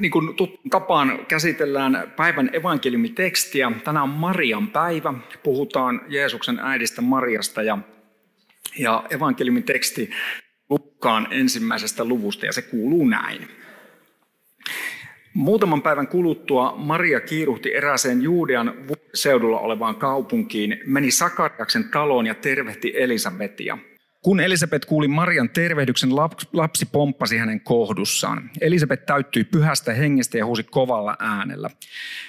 niin kuin tapaan käsitellään päivän evankeliumitekstiä. Tänään on Marian päivä. Puhutaan Jeesuksen äidistä Mariasta ja, ja evankeliumiteksti Lukkaan ensimmäisestä luvusta ja se kuuluu näin. Muutaman päivän kuluttua Maria kiiruhti erääseen Juudean seudulla olevaan kaupunkiin, meni Sakariaksen taloon ja tervehti Elisabetia – kun Elisabet kuuli Marian tervehdyksen, lapsi pomppasi hänen kohdussaan. Elisabet täyttyi pyhästä hengestä ja huusi kovalla äänellä.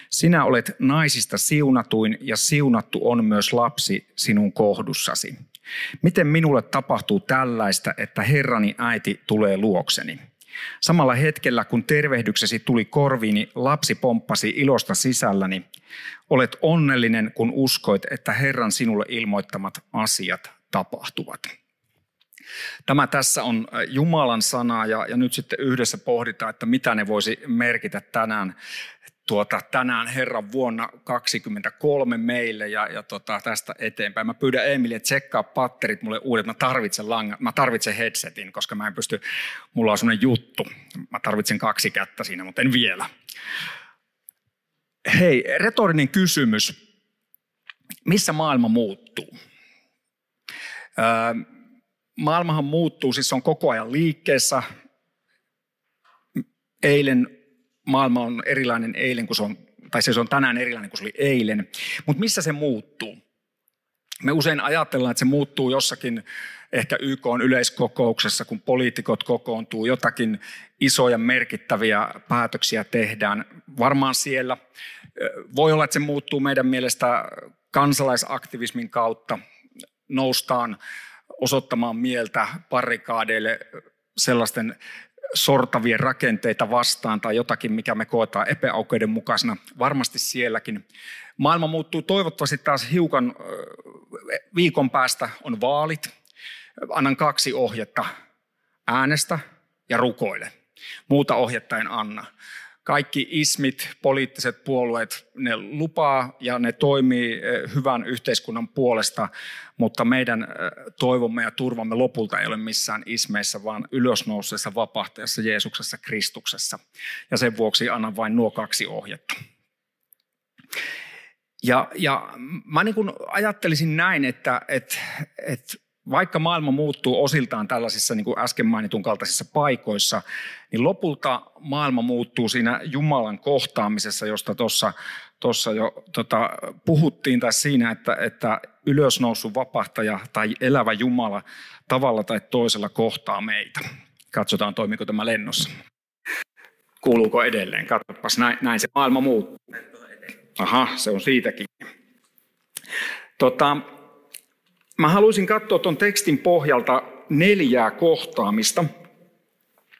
Sinä olet naisista siunatuin ja siunattu on myös lapsi sinun kohdussasi. Miten minulle tapahtuu tällaista, että Herrani äiti tulee luokseni? Samalla hetkellä, kun tervehdyksesi tuli korviini, lapsi pomppasi ilosta sisälläni. Olet onnellinen, kun uskoit, että Herran sinulle ilmoittamat asiat tapahtuvat. Tämä tässä on äh, Jumalan sana ja, ja nyt sitten yhdessä pohditaan, että mitä ne voisi merkitä tänään tuota, tänään Herran vuonna 2023 meille ja, ja tota, tästä eteenpäin. Mä pyydän Emilia tsekkaa patterit mulle uudet. Mä tarvitsen, langan, mä tarvitsen headsetin, koska mä en pysty, mulla on sellainen juttu. Mä tarvitsen kaksi kättä siinä, mutta en vielä. Hei, retorinen kysymys. Missä maailma muuttuu? Öö, maailmahan muuttuu, siis on koko ajan liikkeessä. Eilen maailma on erilainen eilen, kun se on, tai se on tänään erilainen kuin se oli eilen. Mutta missä se muuttuu? Me usein ajatellaan, että se muuttuu jossakin ehkä YK on yleiskokouksessa, kun poliitikot kokoontuu, jotakin isoja merkittäviä päätöksiä tehdään. Varmaan siellä. Voi olla, että se muuttuu meidän mielestä kansalaisaktivismin kautta. Noustaan osoittamaan mieltä parikaadeille sellaisten sortavien rakenteita vastaan tai jotakin, mikä me koetaan epäoikeudenmukaisena. Varmasti sielläkin. Maailma muuttuu toivottavasti taas hiukan viikon päästä on vaalit. Annan kaksi ohjetta. Äänestä ja rukoile. Muuta ohjetta en anna kaikki ismit, poliittiset puolueet, ne lupaa ja ne toimii eh, hyvän yhteiskunnan puolesta, mutta meidän eh, toivomme ja turvamme lopulta ei ole missään ismeissä, vaan ylösnouseessa vapahtajassa Jeesuksessa Kristuksessa. Ja sen vuoksi annan vain nuo kaksi ohjetta. Ja, ja mä niin kuin ajattelisin näin, että, että, että vaikka maailma muuttuu osiltaan tällaisissa niin kuin äsken mainitun kaltaisissa paikoissa, niin lopulta maailma muuttuu siinä Jumalan kohtaamisessa, josta tuossa tuossa jo tota, puhuttiin, tai siinä, että, että ylösnoussut vapahtaja tai elävä Jumala tavalla tai toisella kohtaa meitä. Katsotaan, toimiko tämä lennossa. Kuuluuko edelleen? Katsopas, näin, näin se maailma muuttuu. Aha, se on siitäkin. Tota, Mä haluaisin katsoa tuon tekstin pohjalta neljää kohtaamista,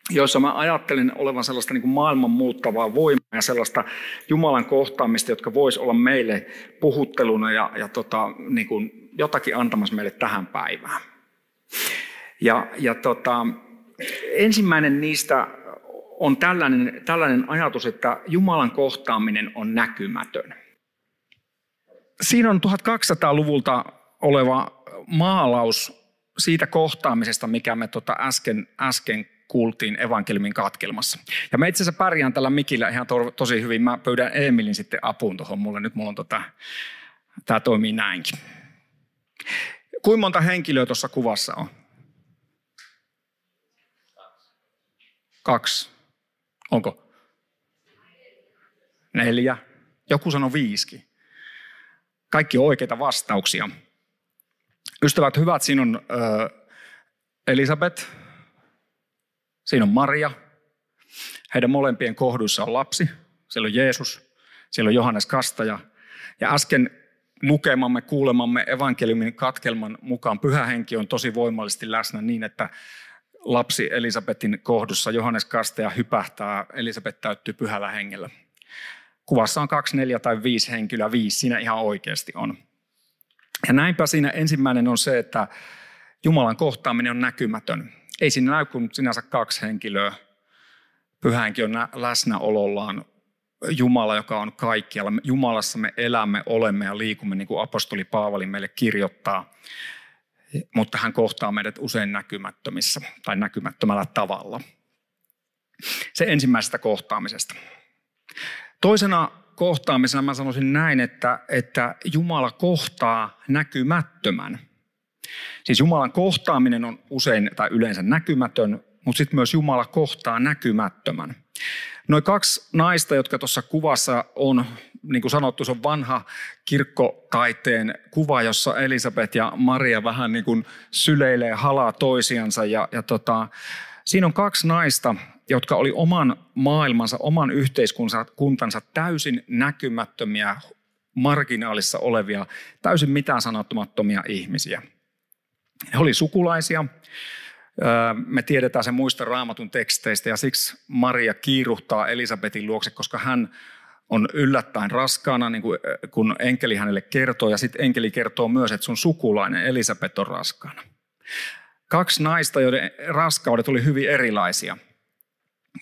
joissa mä ajattelen olevan sellaista niin kuin maailman muuttavaa voimaa ja sellaista Jumalan kohtaamista, jotka vois olla meille puhutteluna ja, ja tota, niin kuin jotakin antamassa meille tähän päivään. Ja, ja tota, ensimmäinen niistä on tällainen, tällainen ajatus, että Jumalan kohtaaminen on näkymätön. Siinä on 1200-luvulta oleva maalaus siitä kohtaamisesta, mikä me tota äsken, äsken kuultiin evankeliumin katkelmassa. Ja mä itse asiassa pärjään tällä mikillä ihan to, tosi hyvin. Mä pyydän Emilin sitten apuun tuohon mulle. Nyt mulla on tota, tää toimii näinkin. Kuinka monta henkilöä tuossa kuvassa on? Kaksi. Onko? Neljä. Joku sanoi viisikin. Kaikki oikeita vastauksia. Ystävät hyvät, siinä on ö, Elisabet, siinä on Maria, heidän molempien kohduissa on lapsi, siellä on Jeesus, siellä on Johannes Kastaja. Ja äsken lukemamme, kuulemamme evankeliumin katkelman mukaan pyhä henki on tosi voimallisesti läsnä niin, että lapsi Elisabetin kohdussa Johannes Kastaja hypähtää, Elisabet täyttyy pyhällä hengellä. Kuvassa on kaksi, neljä tai viisi henkilöä, viisi siinä ihan oikeasti on. Ja näinpä siinä ensimmäinen on se, että Jumalan kohtaaminen on näkymätön. Ei siinä näy kuin sinänsä kaksi henkilöä. Pyhänkin on läsnäolollaan Jumala, joka on kaikkialla. Jumalassa me elämme, olemme ja liikumme, niin kuin apostoli Paavali meille kirjoittaa. Mutta hän kohtaa meidät usein näkymättömissä tai näkymättömällä tavalla. Se ensimmäisestä kohtaamisesta. Toisena kohtaamisena mä sanoisin näin, että, että Jumala kohtaa näkymättömän. Siis Jumalan kohtaaminen on usein tai yleensä näkymätön, mutta sitten myös Jumala kohtaa näkymättömän. Noin kaksi naista, jotka tuossa kuvassa on, niin kuin sanottu, se on vanha kirkkotaiteen kuva, jossa Elisabet ja Maria vähän niin kuin syleilee halaa toisiansa. Ja, ja tota, siinä on kaksi naista, jotka oli oman maailmansa, oman yhteiskuntansa täysin näkymättömiä, marginaalissa olevia, täysin mitään sanottomattomia ihmisiä. He oli sukulaisia, me tiedetään se muista raamatun teksteistä ja siksi Maria kiiruhtaa Elisabetin luokse, koska hän on yllättäen raskaana, niin kuin, kun enkeli hänelle kertoo. Ja sitten enkeli kertoo myös, että sun sukulainen Elisabet on raskaana. Kaksi naista, joiden raskaudet oli hyvin erilaisia.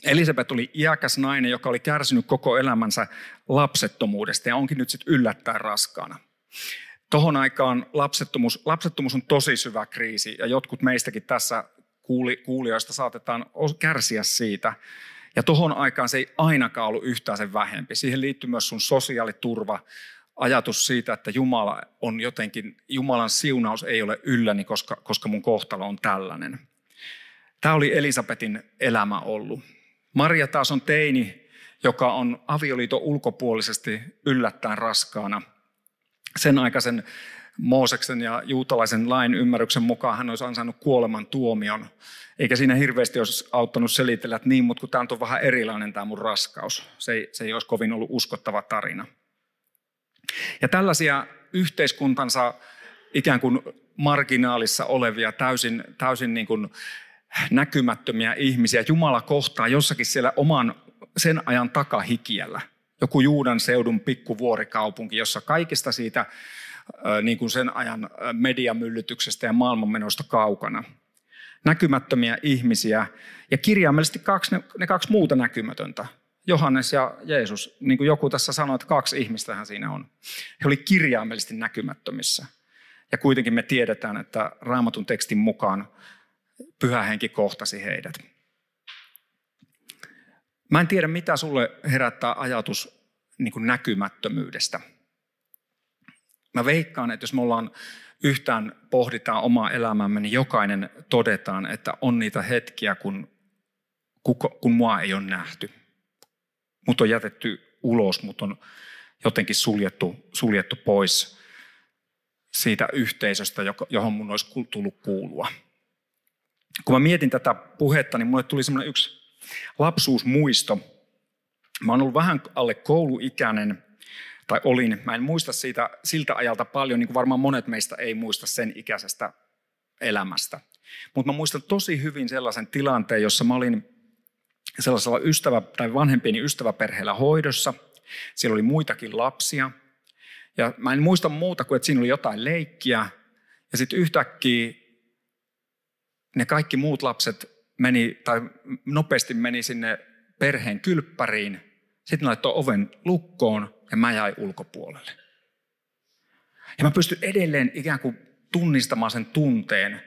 Elisabet oli iäkäs nainen, joka oli kärsinyt koko elämänsä lapsettomuudesta ja onkin nyt sitten yllättäen raskaana. Tohon aikaan lapsettomuus, lapsettomuus on tosi syvä kriisi ja jotkut meistäkin tässä kuuli, kuulijoista saatetaan kärsiä siitä. Ja tohon aikaan se ei ainakaan ollut yhtään sen vähempi. Siihen liittyy myös sun sosiaaliturva, ajatus siitä, että Jumala on jotenkin, Jumalan siunaus ei ole ylläni, koska, koska mun kohtalo on tällainen. Tämä oli Elisabetin elämä ollut. Maria taas on teini, joka on avioliiton ulkopuolisesti yllättäen raskaana. Sen aikaisen Mooseksen ja juutalaisen lain ymmärryksen mukaan hän olisi ansainnut kuoleman tuomion. Eikä siinä hirveästi olisi auttanut selitellä, että niin, mutta kun tämä on vähän erilainen tämä mun raskaus. Se ei, se ei olisi kovin ollut uskottava tarina. Ja tällaisia yhteiskuntansa ikään kuin marginaalissa olevia, täysin, täysin niin kuin näkymättömiä ihmisiä Jumala kohtaa jossakin siellä oman sen ajan takahikiellä. Joku Juudan seudun pikkuvuorikaupunki, jossa kaikista siitä niin kuin sen ajan mediamyllytyksestä ja maailmanmenosta kaukana. Näkymättömiä ihmisiä ja kirjaimellisesti kaksi, ne, ne kaksi muuta näkymätöntä. Johannes ja Jeesus, niin kuin joku tässä sanoi, että kaksi ihmistähän siinä on. He olivat kirjaimellisesti näkymättömissä. Ja kuitenkin me tiedetään, että raamatun tekstin mukaan pyhä henki kohtasi heidät. Mä en tiedä, mitä sulle herättää ajatus niin kuin näkymättömyydestä. Mä veikkaan, että jos me ollaan yhtään pohditaan omaa elämämme, niin jokainen todetaan, että on niitä hetkiä, kun, kun mua ei ole nähty. Mut on jätetty ulos, mut on jotenkin suljettu, suljettu pois siitä yhteisöstä, johon mun olisi tullut kuulua. Kun mä mietin tätä puhetta, niin mulle tuli semmoinen yksi lapsuusmuisto. Mä oon ollut vähän alle kouluikäinen tai olin. Mä en muista siitä siltä ajalta paljon, niin kuin varmaan monet meistä ei muista sen ikäisestä elämästä. Mutta mä muistan tosi hyvin sellaisen tilanteen, jossa mä olin sellaisella ystävä- tai vanhempieni ystäväperheellä hoidossa. Siellä oli muitakin lapsia. Ja mä en muista muuta kuin, että siinä oli jotain leikkiä. Ja sitten yhtäkkiä ne kaikki muut lapset meni, tai nopeasti meni sinne perheen kylppäriin. Sitten laittoi oven lukkoon ja mä jäin ulkopuolelle. Ja mä pystyn edelleen ikään kuin tunnistamaan sen tunteen,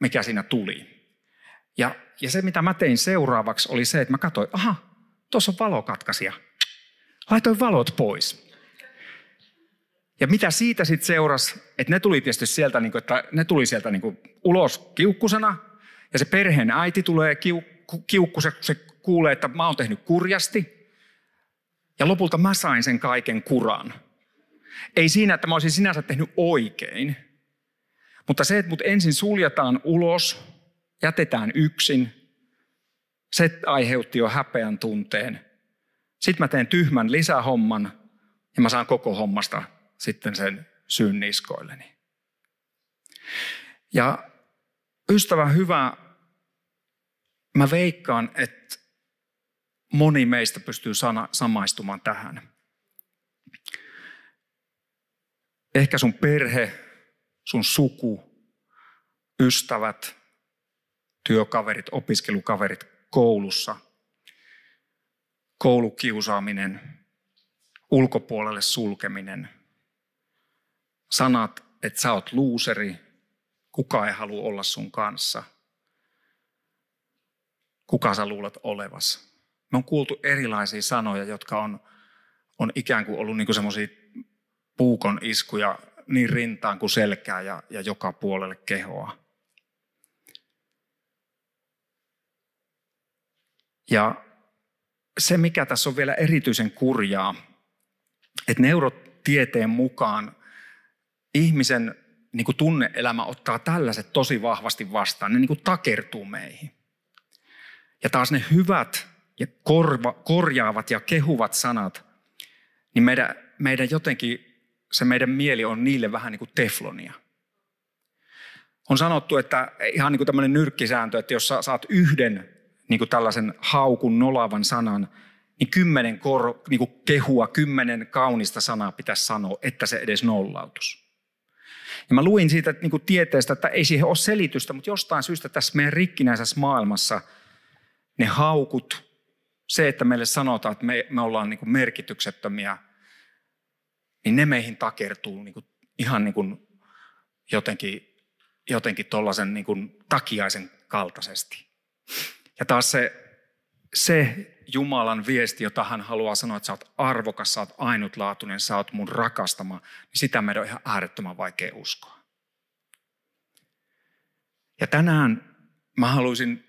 mikä siinä tuli. Ja, ja se, mitä mä tein seuraavaksi, oli se, että mä katsoin, aha, tuossa on valokatkaisija. Laitoin valot pois. Ja mitä siitä sitten seurasi, että ne tuli tietysti sieltä, niin kuin, että ne tuli sieltä niin kuin ulos kiukkusena, ja se perheen äiti tulee kiuk- kiukkusen, kun se kuulee, että mä oon tehnyt kurjasti, ja lopulta mä sain sen kaiken kuran. Ei siinä, että mä olisin sinänsä tehnyt oikein, mutta se, että mut ensin suljetaan ulos, jätetään yksin, se aiheutti jo häpeän tunteen. Sitten mä teen tyhmän lisähomman ja mä saan koko hommasta sitten sen syyn niskoilleni. Ja ystävä hyvä, mä veikkaan, että moni meistä pystyy sana, samaistumaan tähän. Ehkä sun perhe, sun suku, ystävät, työkaverit, opiskelukaverit koulussa, koulukiusaaminen, ulkopuolelle sulkeminen, sanat, että sä oot luuseri, kuka ei halua olla sun kanssa, kuka sä luulet olevas. Me on kuultu erilaisia sanoja, jotka on, on ikään kuin ollut niin semmoisia puukon iskuja niin rintaan kuin selkää ja, ja joka puolelle kehoa. Ja se, mikä tässä on vielä erityisen kurjaa, että neurotieteen mukaan ihmisen niin kuin tunneelämä ottaa tällaiset tosi vahvasti vastaan. Ne niin kuin takertuu meihin. Ja taas ne hyvät ja korva, korjaavat ja kehuvat sanat, niin meidän, meidän jotenkin, se meidän mieli on niille vähän niin kuin teflonia. On sanottu, että ihan niin kuin tämmöinen nyrkkisääntö, että jos sä saat yhden niin kuin tällaisen haukun, nolavan sanan, niin kymmenen kor, niin kuin kehua, kymmenen kaunista sanaa pitäisi sanoa, että se edes nollautus. Ja mä luin siitä niin kuin tieteestä, että ei siihen ole selitystä, mutta jostain syystä tässä meidän rikkinäisessä maailmassa ne haukut, se, että meille sanotaan, että me, me ollaan niin kuin merkityksettömiä, niin ne meihin takertuu niin kuin, ihan niin kuin jotenkin, jotenkin tuollaisen niin takiaisen kaltaisesti. Ja taas se, se Jumalan viesti, jota hän haluaa sanoa, että sä oot arvokas, sä oot ainutlaatuinen, sä oot mun rakastama, niin sitä meidän on ihan äärettömän vaikea uskoa. Ja tänään mä haluaisin,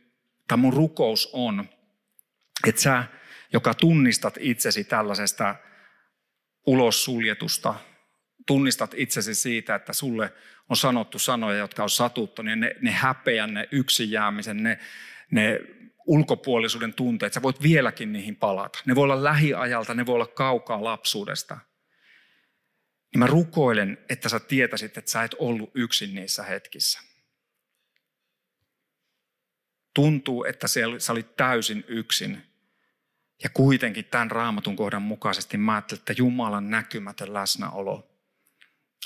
tai mun rukous on, että sä, joka tunnistat itsesi tällaisesta ulos suljetusta, tunnistat itsesi siitä, että sulle on sanottu sanoja, jotka on satuttu, niin ne, ne häpeän, ne yksin jäämisen, ne, ne ulkopuolisuuden tunteet, sä voit vieläkin niihin palata. Ne voi olla lähiajalta, ne voi olla kaukaa lapsuudesta. Niin mä rukoilen, että sä tietäisit, että sä et ollut yksin niissä hetkissä. Tuntuu, että sä olit täysin yksin. Ja kuitenkin tämän raamatun kohdan mukaisesti mä ajattelin, että Jumalan näkymätön läsnäolo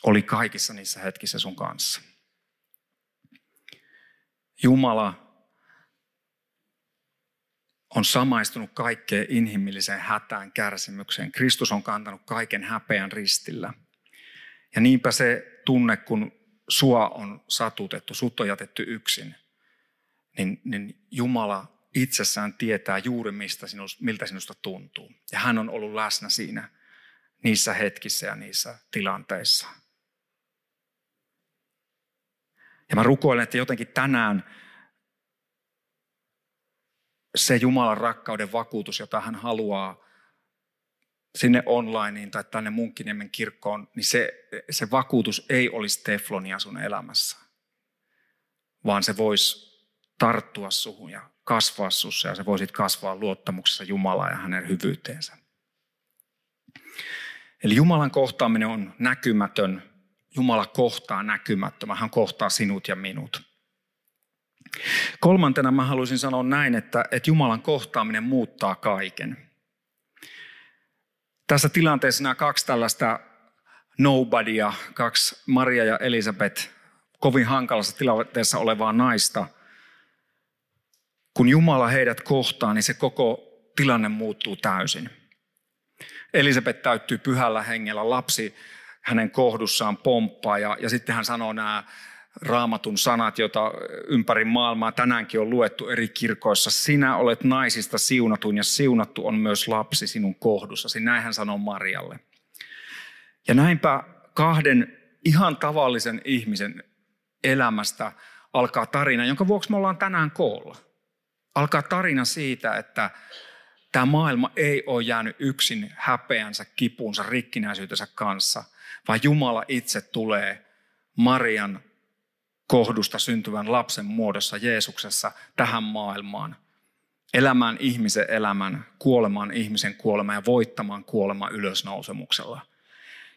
oli kaikissa niissä hetkissä sun kanssa. Jumala on samaistunut kaikkeen inhimilliseen hätään, kärsimykseen. Kristus on kantanut kaiken häpeän ristillä. Ja niinpä se tunne, kun sua on satutettu, sut on jätetty yksin, niin, niin Jumala itsessään tietää juuri, mistä sinusta, miltä sinusta tuntuu. Ja hän on ollut läsnä siinä niissä hetkissä ja niissä tilanteissa. Ja mä rukoilen, että jotenkin tänään se Jumalan rakkauden vakuutus, jota hän haluaa sinne onlineen tai tänne Munkkiniemen kirkkoon, niin se, se vakuutus ei olisi teflonia sun elämässä, vaan se voisi tarttua suhun ja kasvaa sussa ja se voisit kasvaa luottamuksessa Jumalaa ja hänen hyvyyteensä. Eli Jumalan kohtaaminen on näkymätön. Jumala kohtaa näkymättömän. Hän kohtaa sinut ja minut. Kolmantena mä haluaisin sanoa näin, että, että Jumalan kohtaaminen muuttaa kaiken. Tässä tilanteessa nämä kaksi tällaista nobodya, kaksi Maria ja Elisabeth, kovin hankalassa tilanteessa olevaa naista, kun Jumala heidät kohtaa, niin se koko tilanne muuttuu täysin. Elisabeth täyttyy pyhällä hengellä, lapsi hänen kohdussaan pomppaa ja, ja sitten hän sanoo nämä raamatun sanat, joita ympäri maailmaa tänäänkin on luettu eri kirkoissa. Sinä olet naisista siunatun ja siunattu on myös lapsi sinun kohdussasi. Näin hän sanoo Marialle. Ja näinpä kahden ihan tavallisen ihmisen elämästä alkaa tarina, jonka vuoksi me ollaan tänään koolla. Alkaa tarina siitä, että tämä maailma ei ole jäänyt yksin häpeänsä, kipunsa, rikkinäisyytensä kanssa, vaan Jumala itse tulee Marian kohdusta syntyvän lapsen muodossa Jeesuksessa tähän maailmaan. Elämään ihmisen elämän, kuolemaan ihmisen kuoleman ja voittamaan kuoleman ylösnousemuksella.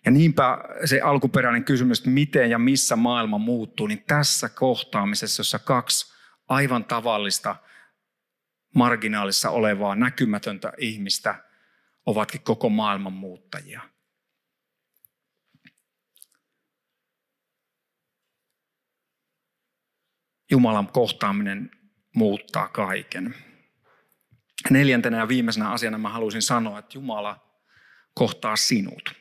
Ja niinpä se alkuperäinen kysymys, että miten ja missä maailma muuttuu, niin tässä kohtaamisessa, jossa kaksi aivan tavallista marginaalissa olevaa näkymätöntä ihmistä ovatkin koko maailman muuttajia. Jumalan kohtaaminen muuttaa kaiken. Neljäntenä ja viimeisenä asiana mä haluaisin sanoa, että Jumala kohtaa sinut.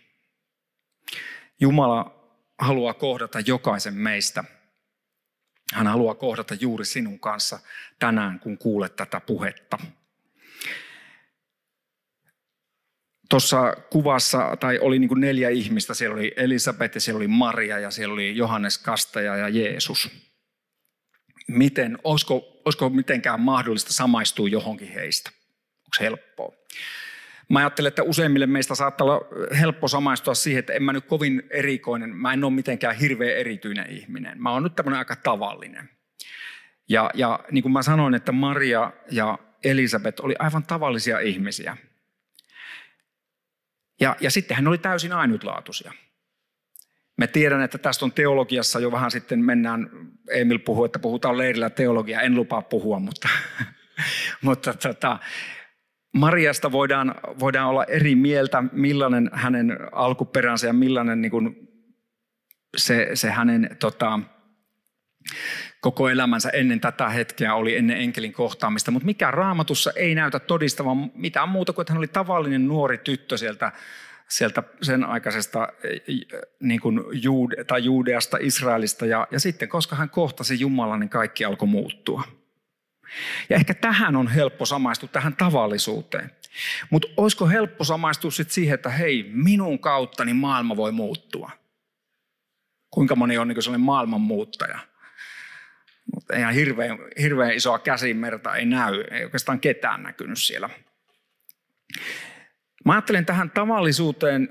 Jumala haluaa kohdata jokaisen meistä. Hän haluaa kohdata juuri sinun kanssa tänään, kun kuulet tätä puhetta. Tuossa kuvassa tai oli niin kuin neljä ihmistä. Siellä oli Elisabeth ja siellä oli Maria ja siellä oli Johannes Kastaja ja Jeesus. Miten, olisiko, olisiko mitenkään mahdollista samaistua johonkin heistä? Onko helppoa? Mä ajattelen, että useimmille meistä saattaa olla helppo samaistua siihen, että en mä nyt kovin erikoinen, mä en ole mitenkään hirveän erityinen ihminen. Mä oon nyt tämmöinen aika tavallinen. Ja, ja niin kuin mä sanoin, että Maria ja Elisabeth oli aivan tavallisia ihmisiä. Ja, ja sitten hän oli täysin ainutlaatuisia. Me tiedän, että tästä on teologiassa jo vähän sitten mennään, Emil puhuu, että puhutaan leirillä teologia, en lupaa puhua, mutta, mutta tota, Mariasta voidaan, voidaan olla eri mieltä, millainen hänen alkuperänsä ja millainen niin kuin se, se hänen tota, koko elämänsä ennen tätä hetkeä oli ennen enkelin kohtaamista. Mutta mikä raamatussa ei näytä todistavan mitään muuta kuin, että hän oli tavallinen nuori tyttö sieltä, sieltä sen aikaisesta niin kuin Juude, tai Juudeasta, Israelista. Ja, ja sitten, koska hän kohtasi Jumalan, niin kaikki alkoi muuttua. Ja ehkä tähän on helppo samaistua, tähän tavallisuuteen. Mutta olisiko helppo samaistua sitten siihen, että hei, minun kauttani maailma voi muuttua? Kuinka moni on niin sellainen maailmanmuuttaja? Mutta ihan hirveän, hirveän isoa käsimerta ei näy, ei oikeastaan ketään näkynyt siellä. Mä ajattelen tähän tavallisuuteen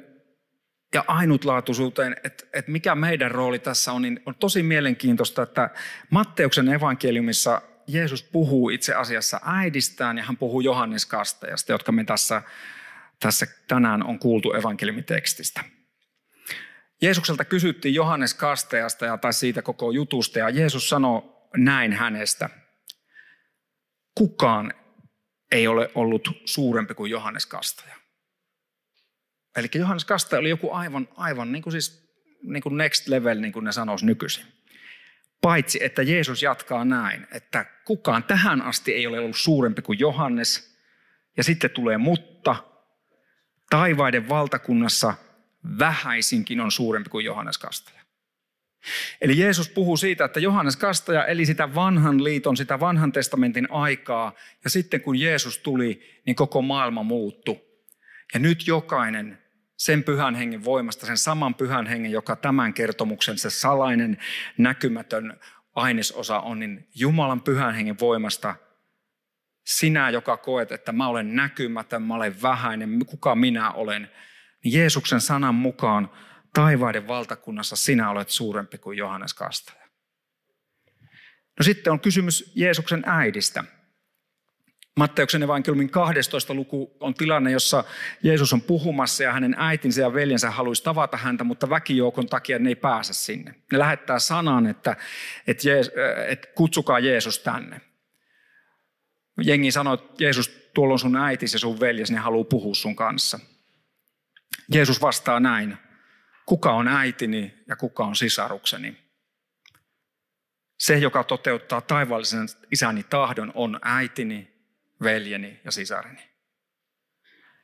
ja ainutlaatuisuuteen, että, että mikä meidän rooli tässä on, niin on tosi mielenkiintoista, että Matteuksen evankeliumissa Jeesus puhuu itse asiassa äidistään ja hän puhuu Johannes Kastajasta, jotka me tässä, tässä tänään on kuultu evankeliumitekstistä. Jeesukselta kysyttiin Johannes Kastajasta ja tai siitä koko jutusta ja Jeesus sanoi näin hänestä. Kukaan ei ole ollut suurempi kuin Johannes Kastaja. Eli Johannes Kastaja oli joku aivan, aivan niin kuin siis, niin kuin next level, niin kuin ne sanoisi nykyisin. Paitsi, että Jeesus jatkaa näin, että kukaan tähän asti ei ole ollut suurempi kuin Johannes. Ja sitten tulee mutta, taivaiden valtakunnassa vähäisinkin on suurempi kuin Johannes Kastaja. Eli Jeesus puhuu siitä, että Johannes Kastaja eli sitä vanhan liiton, sitä vanhan testamentin aikaa. Ja sitten kun Jeesus tuli, niin koko maailma muuttui. Ja nyt jokainen sen pyhän hengen voimasta, sen saman pyhän hengen, joka tämän kertomuksen, se salainen, näkymätön ainesosa on, niin Jumalan pyhän hengen voimasta sinä, joka koet, että mä olen näkymätön, mä olen vähäinen, kuka minä olen, niin Jeesuksen sanan mukaan taivaiden valtakunnassa sinä olet suurempi kuin Johannes Kastaja. No sitten on kysymys Jeesuksen äidistä. Matteuksen evankeliumin 12. luku on tilanne, jossa Jeesus on puhumassa ja hänen äitinsä ja veljensä haluaisi tavata häntä, mutta väkijoukon takia ne ei pääse sinne. Ne lähettää sanan, että, että, Jees, että kutsukaa Jeesus tänne. Jengi sanoo, että Jeesus, tuolla on sun äitisi ja sun veljes, ne haluaa puhua sun kanssa. Jeesus vastaa näin, kuka on äitini ja kuka on sisarukseni. Se, joka toteuttaa taivaallisen isäni tahdon, on äitini veljeni ja sisareni.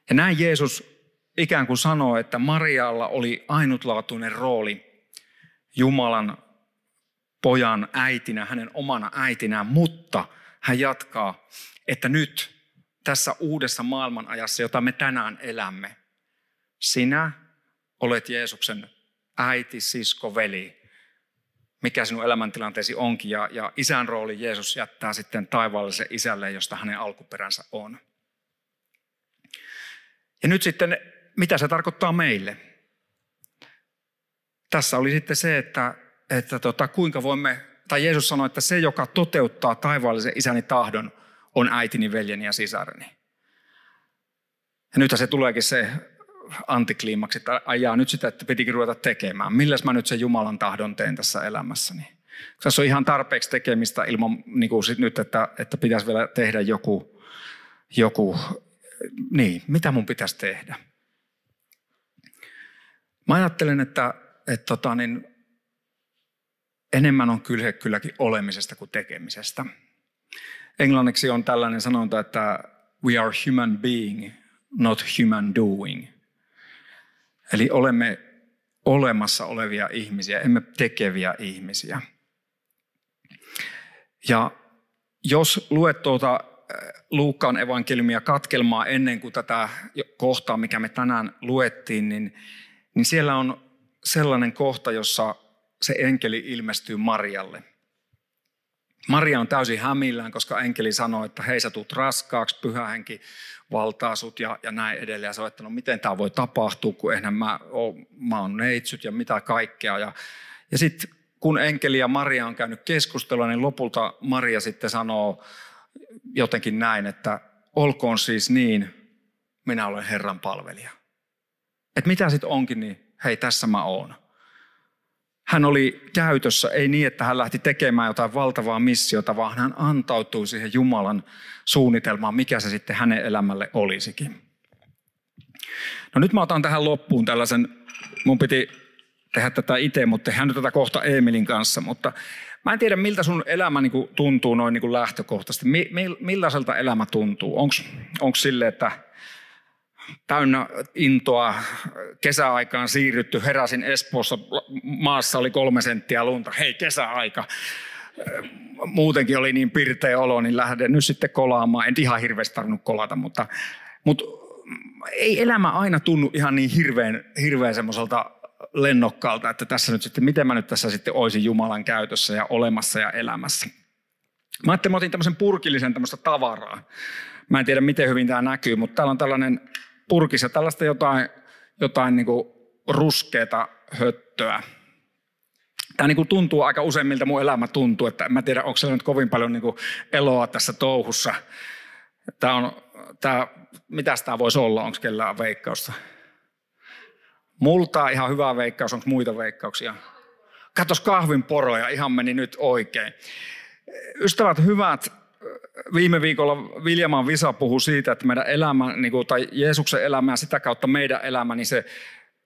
Ja näin Jeesus ikään kuin sanoo, että Marialla oli ainutlaatuinen rooli Jumalan pojan äitinä, hänen omana äitinään, mutta hän jatkaa, että nyt tässä uudessa maailmanajassa, jota me tänään elämme, sinä olet Jeesuksen äiti, sisko, veli, mikä sinun elämäntilanteesi onkin. Ja, ja isän rooli Jeesus jättää sitten taivaallisen isälle, josta hänen alkuperänsä on. Ja nyt sitten, mitä se tarkoittaa meille? Tässä oli sitten se, että, että tota, kuinka voimme, tai Jeesus sanoi, että se, joka toteuttaa taivaallisen isäni tahdon, on äitini, veljeni ja sisareni. Ja nyt se tuleekin se antikliimaksi, että ajaa nyt sitä, että pitikin ruveta tekemään. Milläs mä nyt sen Jumalan tahdon teen tässä elämässäni? Tässä on ihan tarpeeksi tekemistä ilman niin kuin sit nyt, että, että pitäisi vielä tehdä joku, joku, niin, mitä mun pitäisi tehdä? Mä ajattelen, että, että tota, niin, enemmän on kyllä, kylläkin olemisesta kuin tekemisestä. Englanniksi on tällainen sanonta, että we are human being, not human doing. Eli olemme olemassa olevia ihmisiä, emme tekeviä ihmisiä. Ja jos luet tuota äh, Luukkaan evankeliumia katkelmaa ennen kuin tätä kohtaa, mikä me tänään luettiin, niin, niin siellä on sellainen kohta, jossa se enkeli ilmestyy Marialle. Maria on täysin hämillään, koska enkeli sanoi, että hei sä tuut raskaaksi, pyhä valtaa sut ja, ja näin edelleen. Ja sä että no miten tämä voi tapahtua, kun eihän mä, ole, mä oon neitsyt ja mitä kaikkea. Ja, ja sitten kun enkeli ja Maria on käynyt keskustelua, niin lopulta Maria sitten sanoo jotenkin näin, että olkoon siis niin, minä olen Herran palvelija. Että mitä sitten onkin, niin hei tässä mä oon. Hän oli käytössä, ei niin, että hän lähti tekemään jotain valtavaa missiota, vaan hän antautui siihen Jumalan suunnitelmaan, mikä se sitten hänen elämälle olisikin. No nyt mä otan tähän loppuun tällaisen, mun piti tehdä tätä itse, mutta tehdään nyt tätä kohta Emilin kanssa, mutta mä en tiedä miltä sun elämä niin kuin tuntuu noin niin kuin lähtökohtaisesti. millaiselta elämä tuntuu? Onko sille, että täynnä intoa kesäaikaan siirrytty. Heräsin Espoossa, maassa oli kolme senttiä lunta. Hei, kesäaika. Muutenkin oli niin pirteä olo, niin lähden nyt sitten kolaamaan. En ihan hirveästi tarvinnut kolata, mutta, mutta ei elämä aina tunnu ihan niin hirveän, hirveän semmoiselta lennokkaalta, että tässä nyt sitten, miten mä nyt tässä sitten olisin Jumalan käytössä ja olemassa ja elämässä. Mä ajattelin, mä otin tämmöisen purkillisen tämmöistä tavaraa. Mä en tiedä, miten hyvin tämä näkyy, mutta täällä on tällainen purkissa tällaista jotain, jotain niin ruskeata höttöä. Tämä niin kuin tuntuu aika usein, miltä mun elämä tuntuu. Että mä tiedä, onko se nyt kovin paljon niin kuin eloa tässä touhussa. Tämä on, tämä, mitäs tämä voisi olla? Onko kellään veikkausta? Multa ihan hyvä veikkaus. Onko muita veikkauksia? Katos kahvin poroja, ihan meni nyt oikein. Ystävät hyvät, viime viikolla Viljaman Visa puhui siitä, että meidän elämä, niin kuin, tai Jeesuksen elämä ja sitä kautta meidän elämä, niin se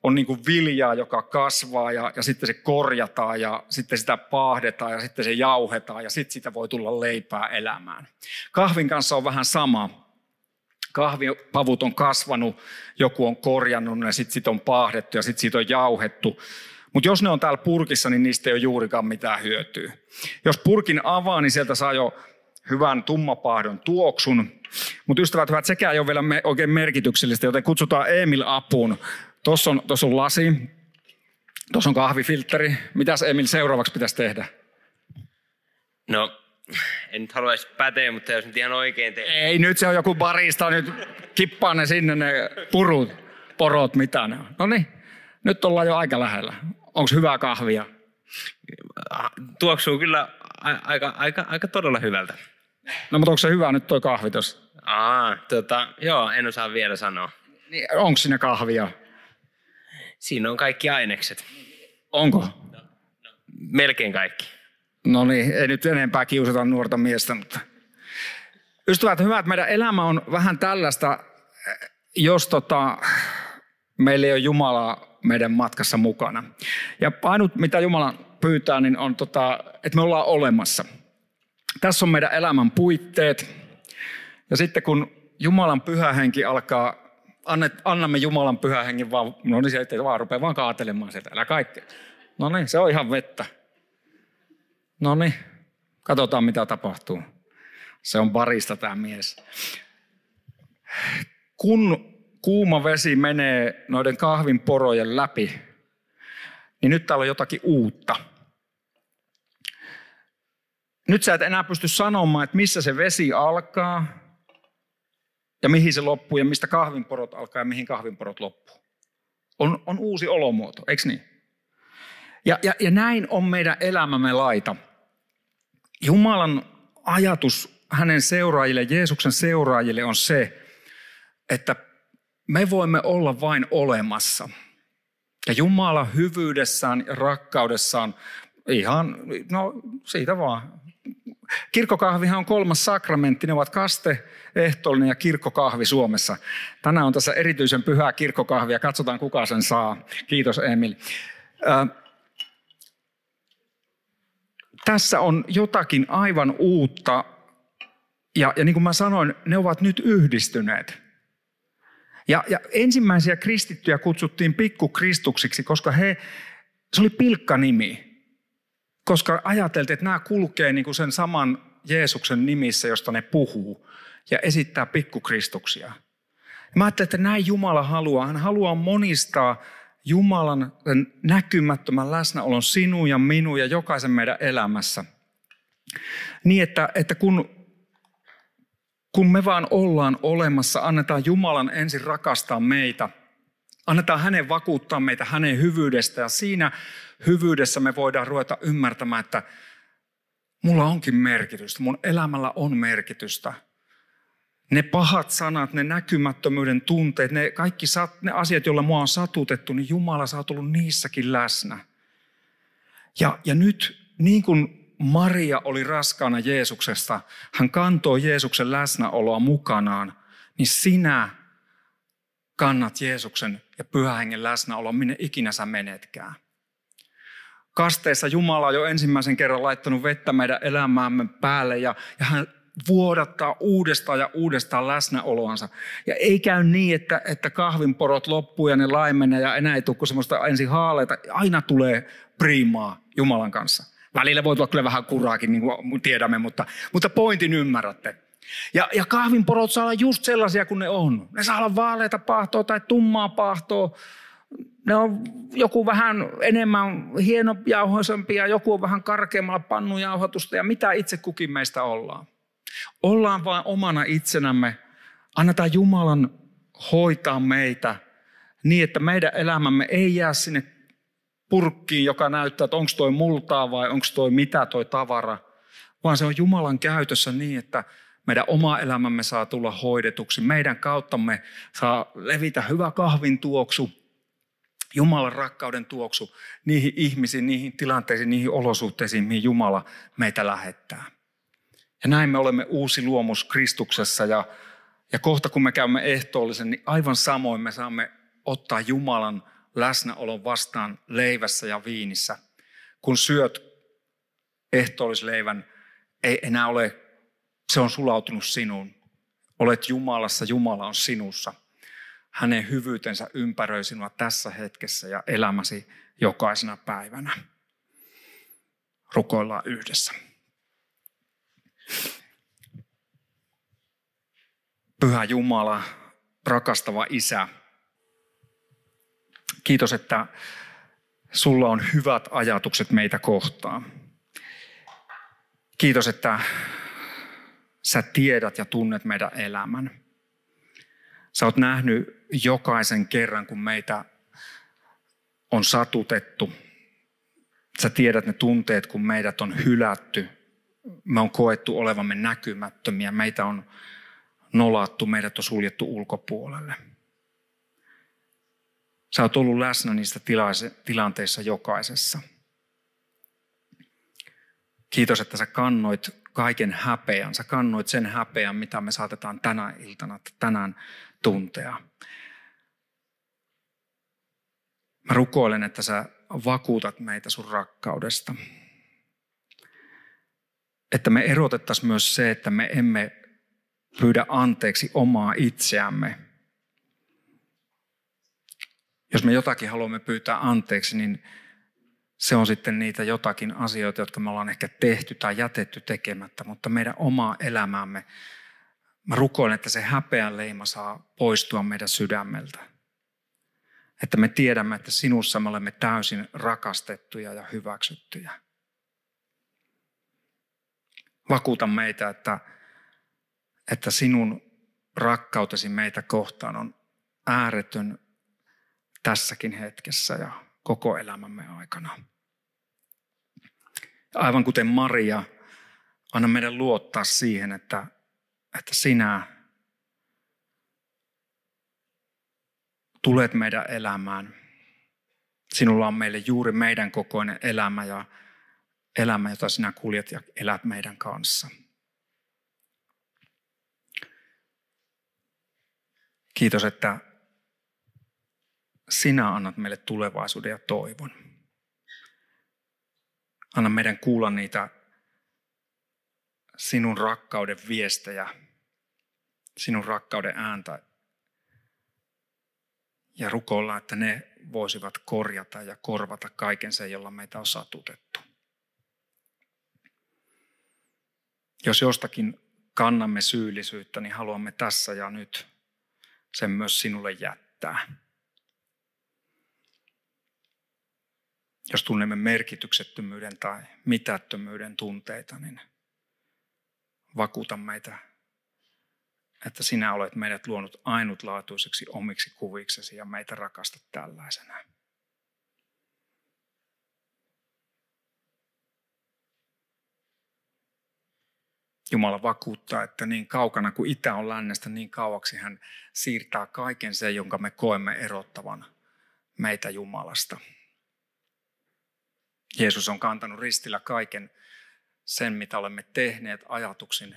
on niin kuin viljaa, joka kasvaa ja, ja sitten se korjataan ja sitten sitä paahdetaan ja sitten se jauhetaan ja sitten sitä voi tulla leipää elämään. Kahvin kanssa on vähän sama. Kahvipavut on kasvanut, joku on korjannut ja sitten sit on paahdettu ja sitten siitä on jauhettu. Mutta jos ne on täällä purkissa, niin niistä ei ole juurikaan mitään hyötyä. Jos purkin avaa, niin sieltä saa jo hyvän tummapahdon tuoksun. Mutta ystävät hyvät, sekään ei ole vielä me, oikein merkityksellistä, joten kutsutaan Emil apuun. Tuossa on, tossa on lasi, tuossa on kahvifiltteri. Mitäs Emil seuraavaksi pitäisi tehdä? No, en nyt haluaisi päteä, mutta jos nyt ihan oikein teet. Ei, nyt se on joku barista, nyt kippaa ne sinne ne purut, porot, mitä ne on. No niin, nyt ollaan jo aika lähellä. Onko hyvää kahvia? Tuoksuu kyllä aika, aika, aika todella hyvältä. No mutta onko se hyvä nyt toi kahvi tuossa? Aa, tota, joo, en osaa vielä sanoa. Niin, onko siinä kahvia? Siinä on kaikki ainekset. Onko? No, no, melkein kaikki. No niin, ei nyt enempää kiusata nuorta miestä, mutta... Ystävät, hyvät, meidän elämä on vähän tällaista, jos tota, meillä ei ole Jumalaa meidän matkassa mukana. Ja ainut, mitä Jumala pyytää, niin on, tota, että me ollaan olemassa. Tässä on meidän elämän puitteet. Ja sitten kun Jumalan pyhä henki alkaa, annet, annamme Jumalan pyhä hengen vaan, no niin se ei vaan rupea vaan kaatelemaan sieltä, älä kaikki. No niin, se on ihan vettä. No niin, katsotaan mitä tapahtuu. Se on barista tämä mies. Kun kuuma vesi menee noiden kahvin porojen läpi, niin nyt täällä on jotakin uutta. Nyt sä et enää pysty sanomaan, että missä se vesi alkaa ja mihin se loppuu ja mistä kahvinporot alkaa ja mihin kahvinporot loppuu. On, on uusi olomuoto, eikö niin? Ja, ja, ja näin on meidän elämämme laita. Jumalan ajatus hänen seuraajille, Jeesuksen seuraajille on se, että me voimme olla vain olemassa. Ja Jumala hyvyydessään ja rakkaudessaan ihan, no siitä vaan, Kirkkokahvihan on kolmas sakramentti. Ne ovat kaste, ehtoollinen ja kirkkokahvi Suomessa. Tänään on tässä erityisen pyhää kirkkokahvia. Katsotaan, kuka sen saa. Kiitos, Emil. tässä on jotakin aivan uutta. Ja, ja niin kuin mä sanoin, ne ovat nyt yhdistyneet. Ja, ja ensimmäisiä kristittyjä kutsuttiin pikkukristuksiksi, koska he, se oli pilkkanimi. Koska ajateltiin, että nämä kulkee niin kuin sen saman Jeesuksen nimissä, josta ne puhuu, ja esittää pikkukristuksia. Mä ajattelin, että näin Jumala haluaa. Hän haluaa monistaa Jumalan näkymättömän läsnäolon sinun ja minun ja jokaisen meidän elämässä. Niin, että, että kun, kun me vaan ollaan olemassa, annetaan Jumalan ensin rakastaa meitä. Annetaan hänen vakuuttaa meitä hänen hyvyydestä ja siinä hyvyydessä me voidaan ruveta ymmärtämään, että mulla onkin merkitystä, mun elämällä on merkitystä – ne pahat sanat, ne näkymättömyyden tunteet, ne kaikki sat, ne asiat, joilla mua on satutettu, niin Jumala sä oot ollut niissäkin läsnä. Ja, ja nyt niin kuin Maria oli raskaana Jeesuksesta, hän kantoi Jeesuksen läsnäoloa mukanaan, niin sinä kannat Jeesuksen ja pyhähengen läsnäoloa, minne ikinä sä menetkään. Kasteessa Jumala on jo ensimmäisen kerran laittanut vettä meidän elämäämme päälle ja, ja hän vuodattaa uudestaan ja uudestaan läsnäoloansa. Ja ei käy niin, että, että kahvinporot loppuu ja ne laimenee ja enää ei tule semmoista ensin haaleita. Aina tulee priimaa Jumalan kanssa. Välillä voi tulla kyllä vähän kuraakin, niin kuin tiedämme, mutta, mutta pointin ymmärrätte. Ja, ja kahvinporot saa olla just sellaisia kuin ne on. Ne saa olla vaaleita pahtoa tai tummaa pahtoa. Ne on joku vähän enemmän hienojauhoisempia, joku on vähän karkeammalla pannujauhoitusta ja mitä itse kukin meistä ollaan. Ollaan vain omana itsenämme. Annetaan Jumalan hoitaa meitä niin, että meidän elämämme ei jää sinne purkkiin, joka näyttää, että onko toi multaa vai onko toi mitä toi tavara, vaan se on Jumalan käytössä niin, että meidän oma elämämme saa tulla hoidetuksi. Meidän kauttamme saa levitä hyvä kahvin tuoksu, Jumalan rakkauden tuoksu niihin ihmisiin, niihin tilanteisiin, niihin olosuhteisiin, mihin Jumala meitä lähettää. Ja näin me olemme uusi luomus Kristuksessa ja, ja kohta kun me käymme ehtoollisen, niin aivan samoin me saamme ottaa Jumalan läsnäolon vastaan leivässä ja viinissä. Kun syöt ehtoollisleivän, ei enää ole, se on sulautunut sinuun. Olet Jumalassa, Jumala on sinussa. Hänen hyvyytensä ympäröi sinua tässä hetkessä ja elämäsi jokaisena päivänä. Rukoillaan yhdessä. Pyhä Jumala, rakastava Isä, kiitos, että sulla on hyvät ajatukset meitä kohtaan. Kiitos, että sä tiedät ja tunnet meidän elämän. Sä oot nähnyt jokaisen kerran, kun meitä on satutettu. Sä tiedät ne tunteet, kun meidät on hylätty. Me on koettu olevamme näkymättömiä. Meitä on nolattu, meidät on suljettu ulkopuolelle. Sä oot ollut läsnä niistä tilanteissa jokaisessa. Kiitos, että sä kannoit kaiken häpeän. Sä kannoit sen häpeän, mitä me saatetaan tänä iltana, tänään tuntea. Mä rukoilen, että sä vakuutat meitä sun rakkaudesta. Että me erotettaisiin myös se, että me emme pyydä anteeksi omaa itseämme. Jos me jotakin haluamme pyytää anteeksi, niin se on sitten niitä jotakin asioita, jotka me ollaan ehkä tehty tai jätetty tekemättä, mutta meidän omaa elämäämme, mä rukoilen, että se häpeän leima saa poistua meidän sydämeltä. Että me tiedämme, että sinussa me olemme täysin rakastettuja ja hyväksyttyjä. Vakuuta meitä, että että sinun rakkautesi meitä kohtaan on ääretön tässäkin hetkessä ja koko elämämme aikana. Aivan kuten Maria, anna meidän luottaa siihen, että, että sinä tulet meidän elämään. Sinulla on meille juuri meidän kokoinen elämä ja elämä, jota sinä kuljet ja elät meidän kanssa. Kiitos, että sinä annat meille tulevaisuuden ja toivon. Anna meidän kuulla niitä sinun rakkauden viestejä, sinun rakkauden ääntä. Ja rukoilla, että ne voisivat korjata ja korvata kaiken sen, jolla meitä on satutettu. Jos jostakin kannamme syyllisyyttä, niin haluamme tässä ja nyt sen myös sinulle jättää. Jos tunnemme merkityksettömyyden tai mitättömyyden tunteita, niin vakuuta meitä, että sinä olet meidät luonut ainutlaatuiseksi omiksi kuviksesi ja meitä rakastat tällaisena. Jumala vakuuttaa, että niin kaukana kuin itä on lännestä, niin kauaksi hän siirtää kaiken sen, jonka me koemme erottavan meitä Jumalasta. Jeesus on kantanut ristillä kaiken sen, mitä olemme tehneet ajatuksin,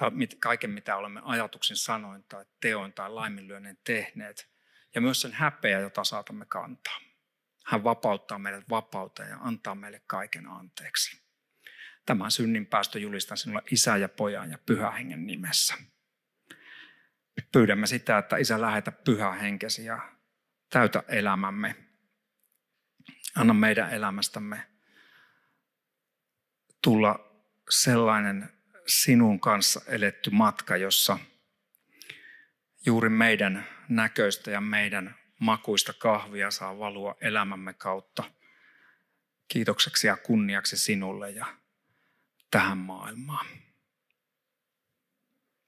tai kaiken, mitä olemme ajatuksin sanoin tai teoin tai laiminlyönnin tehneet, ja myös sen häpeä, jota saatamme kantaa. Hän vapauttaa meidät vapauteen ja antaa meille kaiken anteeksi. Tämän synnin päästö julistan sinulle isä ja pojan ja pyhä hengen nimessä. Pyydämme sitä, että isä lähetä pyhä henkesi ja täytä elämämme. Anna meidän elämästämme tulla sellainen sinun kanssa eletty matka, jossa juuri meidän näköistä ja meidän makuista kahvia saa valua elämämme kautta. Kiitokseksi ja kunniaksi sinulle ja tähän maailmaan.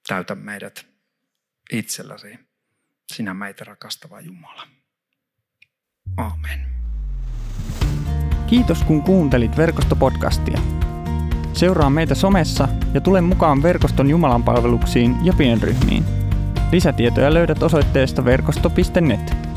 Täytä meidät itselläsi, sinä meitä rakastava Jumala. Amen. Kiitos kun kuuntelit verkostopodcastia. Seuraa meitä somessa ja tule mukaan verkoston Jumalan palveluksiin ja pienryhmiin. Lisätietoja löydät osoitteesta verkosto.net.